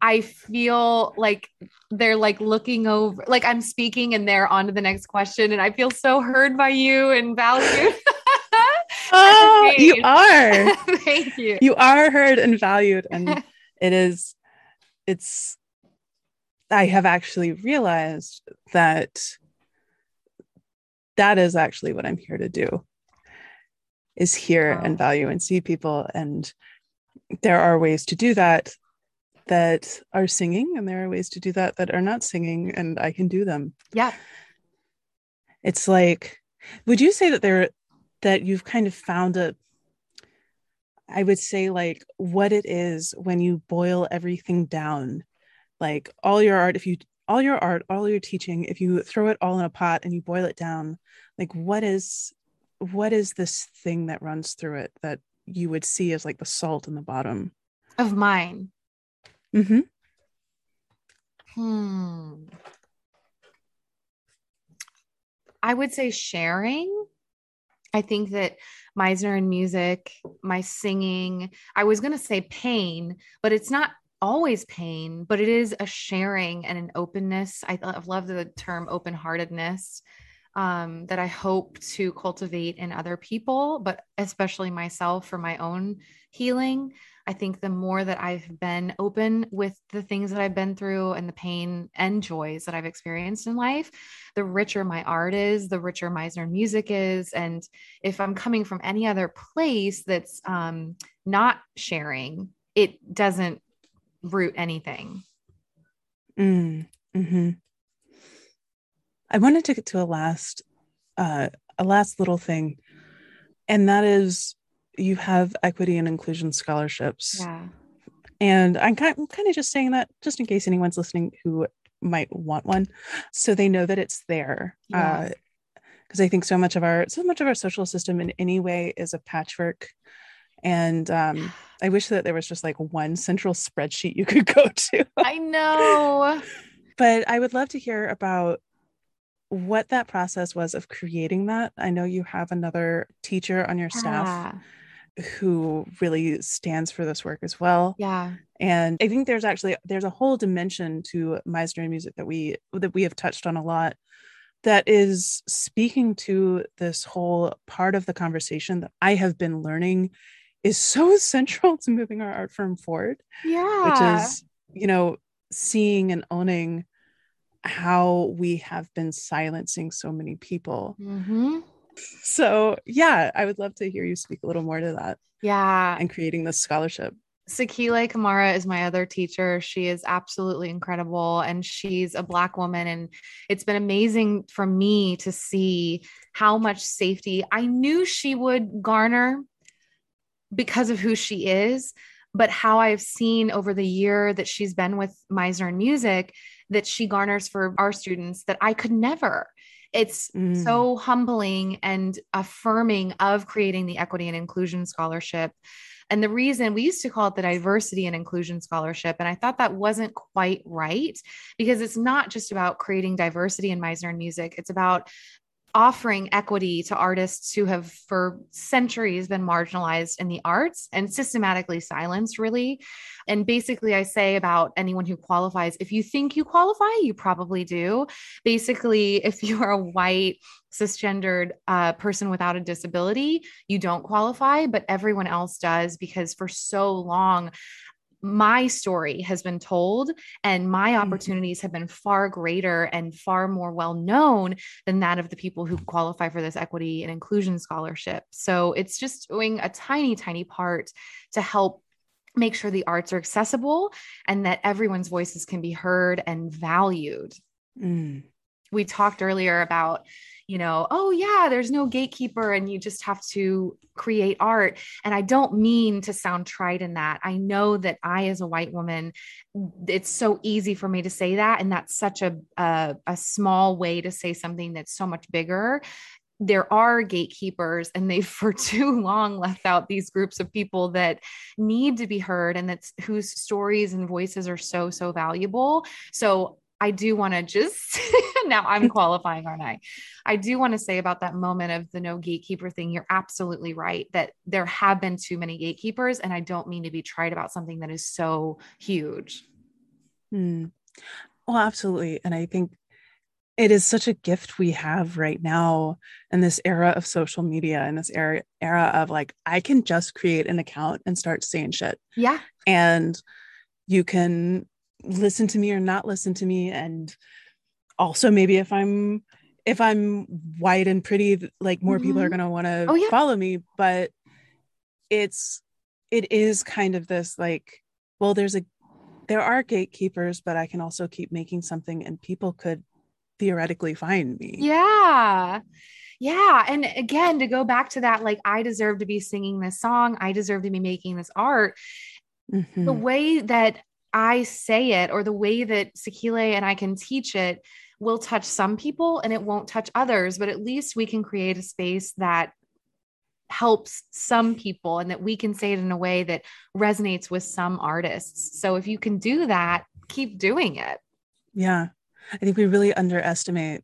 I feel like they're like looking over, like I'm speaking and they're on to the next question. And I feel so heard by you and valued. [laughs] Oh, you are. [laughs] Thank you. You are heard and valued. And [laughs] it is, it's, I have actually realized that that is actually what I'm here to do is hear Wow. and oh. value and see people and there are ways to do that that are singing and there are ways to do that that are not singing and i can do them Yeah. it's like would you say that there that you've kind of found a i would say like what it is when you boil everything down like all your art if you all your art all your teaching if you throw it all in a pot and you boil it down like what is what is this thing that runs through it that you would see as like the salt in the bottom Of mine. Mm-hmm. Hmm. I would say sharing. I think that Meisner and music, my singing, I was going to say pain, but it's not always pain, but it is a sharing and an openness. I th- love the term open heartedness um, that I hope to cultivate in other people, but especially myself for my own healing. I think the more that I've been open with the things that I've been through and the pain and joys that I've experienced in life, the richer my art is, the richer Meisner music is. And if I'm coming from any other place that's um, not sharing, it doesn't root anything. Mm, hmm I wanted to get to a last, uh, a last little thing, and that is you have equity and inclusion scholarships, Yeah. and I'm kind, I'm kind of just saying that just in case anyone's listening who might want one, so they know that it's there. Yeah. Because I think so much of our so much of our social system in any way is a patchwork, and um, [sighs] I wish that there was just like one central spreadsheet you could [laughs] go to. I know. but I would love to hear about what that process was of creating that. I know you have another teacher on your staff who really stands for this work as well. Yeah. And I think there's actually there's a whole dimension to Meisner and music that we that we have touched on a lot that is speaking to this whole part of the conversation that I have been learning is so [laughs] central to moving our art form forward Yeah. which is you know seeing and owning how we have been silencing so many people Mhm. so yeah i would love to hear you speak a little more to that Yeah. and creating this scholarship Sakile Kamara is my other teacher. She is absolutely incredible and she's a black woman and it's been amazing for me to see how much safety I knew she would garner because of who she is, but how I've seen over the year that she's been with Meisner and Music that she garners for our students that I could never. It's Mm. so humbling and affirming of creating the equity and inclusion scholarship. And the reason we used to call it the diversity and inclusion scholarship, and I thought that wasn't quite right because it's not just about creating diversity in Meisner and music, it's about offering equity to artists who have for centuries been marginalized in the arts and systematically silenced really. And basically i say about anyone who qualifies if you think you qualify you probably do. Basically if [laughs] you are a white cisgendered uh, person without a disability you don't qualify but everyone else does because for so long my story has been told and my Mhm. opportunities have been far greater and far more well known than that of the people who qualify for this equity and inclusion scholarship. So it's just doing a tiny, tiny part to help make sure the arts are accessible and that everyone's voices can be heard and valued. Mm. We talked earlier about, you know, oh, yeah, there's no gatekeeper and you just have to create art. And I don't mean to sound trite in that. I know that I, as a white woman, it's so easy for me to say that. And that's such a, a, a small way to say something that's so much bigger there are gatekeepers and they've [laughs] for too long left out these groups of people that need to be heard and that's whose stories and voices are so so valuable so i do want to just [laughs] now i'm [laughs] qualifying aren't i i do want to say about that moment of the no gatekeeper thing you're absolutely right that there have been too many gatekeepers and i don't mean to be trite about something that is so huge Mm. Well, absolutely. And I think it is such a gift we have right now in this era of social media and this era era of like I can just create an account and start saying shit. yeah And you can listen to me or not listen to me. And also maybe if I'm if I'm white and pretty, like more people are Mhm. going to want to Oh, yeah. follow me. But it's, it is kind of this like, well, there's a, there are gatekeepers, but I can also keep making something and people could theoretically find me. Yeah. Yeah. And again, to go back to that, like, I deserve to be singing this song, I deserve to be making this art. The Mhm. way that I say it or the way that Sekile and I can teach it will touch some people and it won't touch others, but at least we can create a space that helps some people and that we can say it in a way that resonates with some artists. So if you can do that, keep doing it. Yeah. I think we really underestimate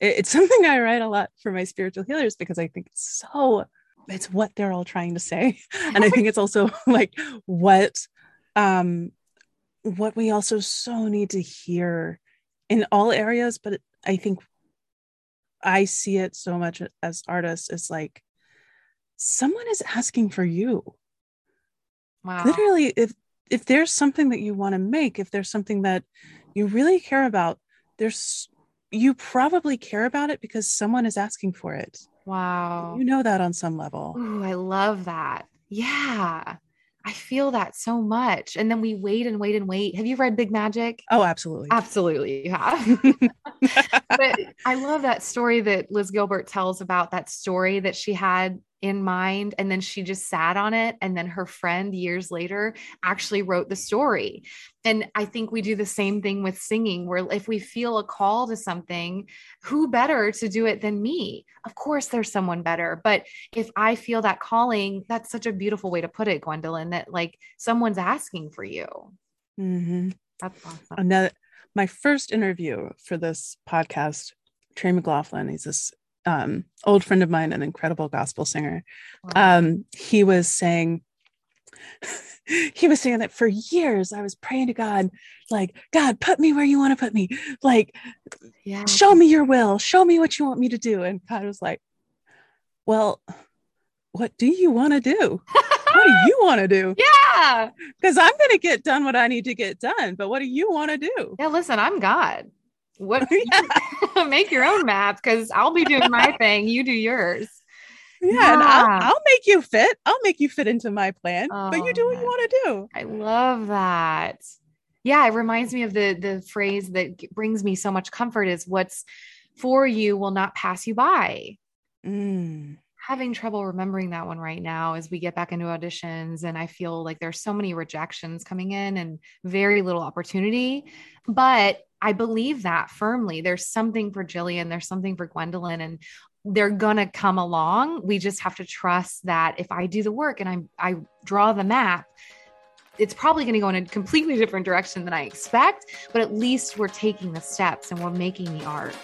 it's something I write a lot for my spiritual healers because I think it's so it's what they're all trying to say. [laughs] And I think it's also [laughs] like what um what we also so need to hear in all areas, but I think I see it so much as artists is like someone is asking for you Wow. literally if if there's something that you want to make if there's something that you really care about there's you probably care about it because someone is asking for it Wow. you know that on some level oh I love that. Yeah. I feel that so much. And then we wait and wait and wait. Have you read Big Magic? oh absolutely Absolutely. You have. [laughs] but I love that story that Liz Gilbert tells about that story that she had in mind and then she just sat on it and then her friend years later actually wrote the story. And I think we do the same thing with singing where if we feel a call to something, who better to do it than me? Of course there's someone better, but if I feel that calling, that's such a beautiful way to put it, Gwendolyn, that like someone's asking for you. Mhm. That's awesome. another my first interview for this podcast trey mclaughlin he's this um, old friend of mine an incredible gospel singer. Um, he was saying [laughs] he was saying that for years i was praying to god like god put me where you want to put me. Like yeah. show me your will. Show me what you want me to do. And god was like well what do you want to do? What do you want to do? [laughs] Yeah. because i'm going to get done what i need to get done but what do you want to do? Yeah, listen, I'm God. What [laughs] Yeah. [laughs] make your own map because I'll be doing my [laughs] thing. You do yours. yeah, and I'll, I'll make you fit i'll make you fit into my plan but you Oh, do what you want to do I love that. Yeah, it reminds me of the the phrase that brings me so much comfort is what's for you will not pass you by. Mm. Having trouble remembering that one right now as we get back into auditions and I feel like there's so many rejections coming in and very little opportunity, but I believe that firmly. There's something for Jillian, there's something for Gwendolyn and they're gonna come along. We just have to trust that if I do the work and I I draw the map, it's probably to go in a completely different direction than I expect, but at least we're taking the steps and we're making the art.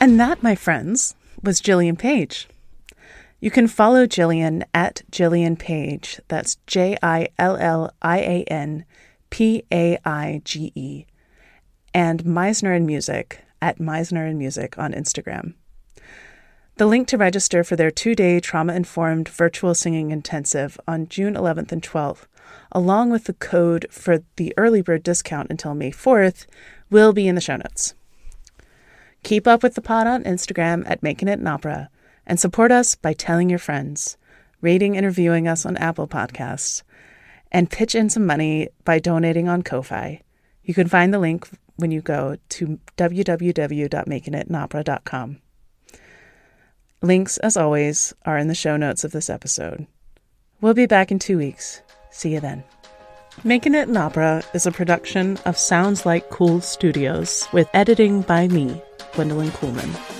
And that, my friends, was Jillian Paige. You can follow Jillian at Jillian Paige. That's J I L L I A N P A I G E. And Meisner and Music at Meisner and Music on Instagram. The link to register for their two day trauma informed virtual singing intensive on June 11th and 12th, along with the code for the early bird discount until May 4th, will be in the show notes. Keep up with the pod on Instagram at Making It an Opera and support us by telling your friends, rating and reviewing us on Apple Podcasts, and pitch in some money by donating on Ko-Fi. You can find the link when you go to www.makingitanopera.com. Links, as always, are in the show notes of this episode. We'll be back in two weeks. See you then. Making It an Opera is a production of Sounds Like Cool Studios with editing by me, Gwendolyn Coolman.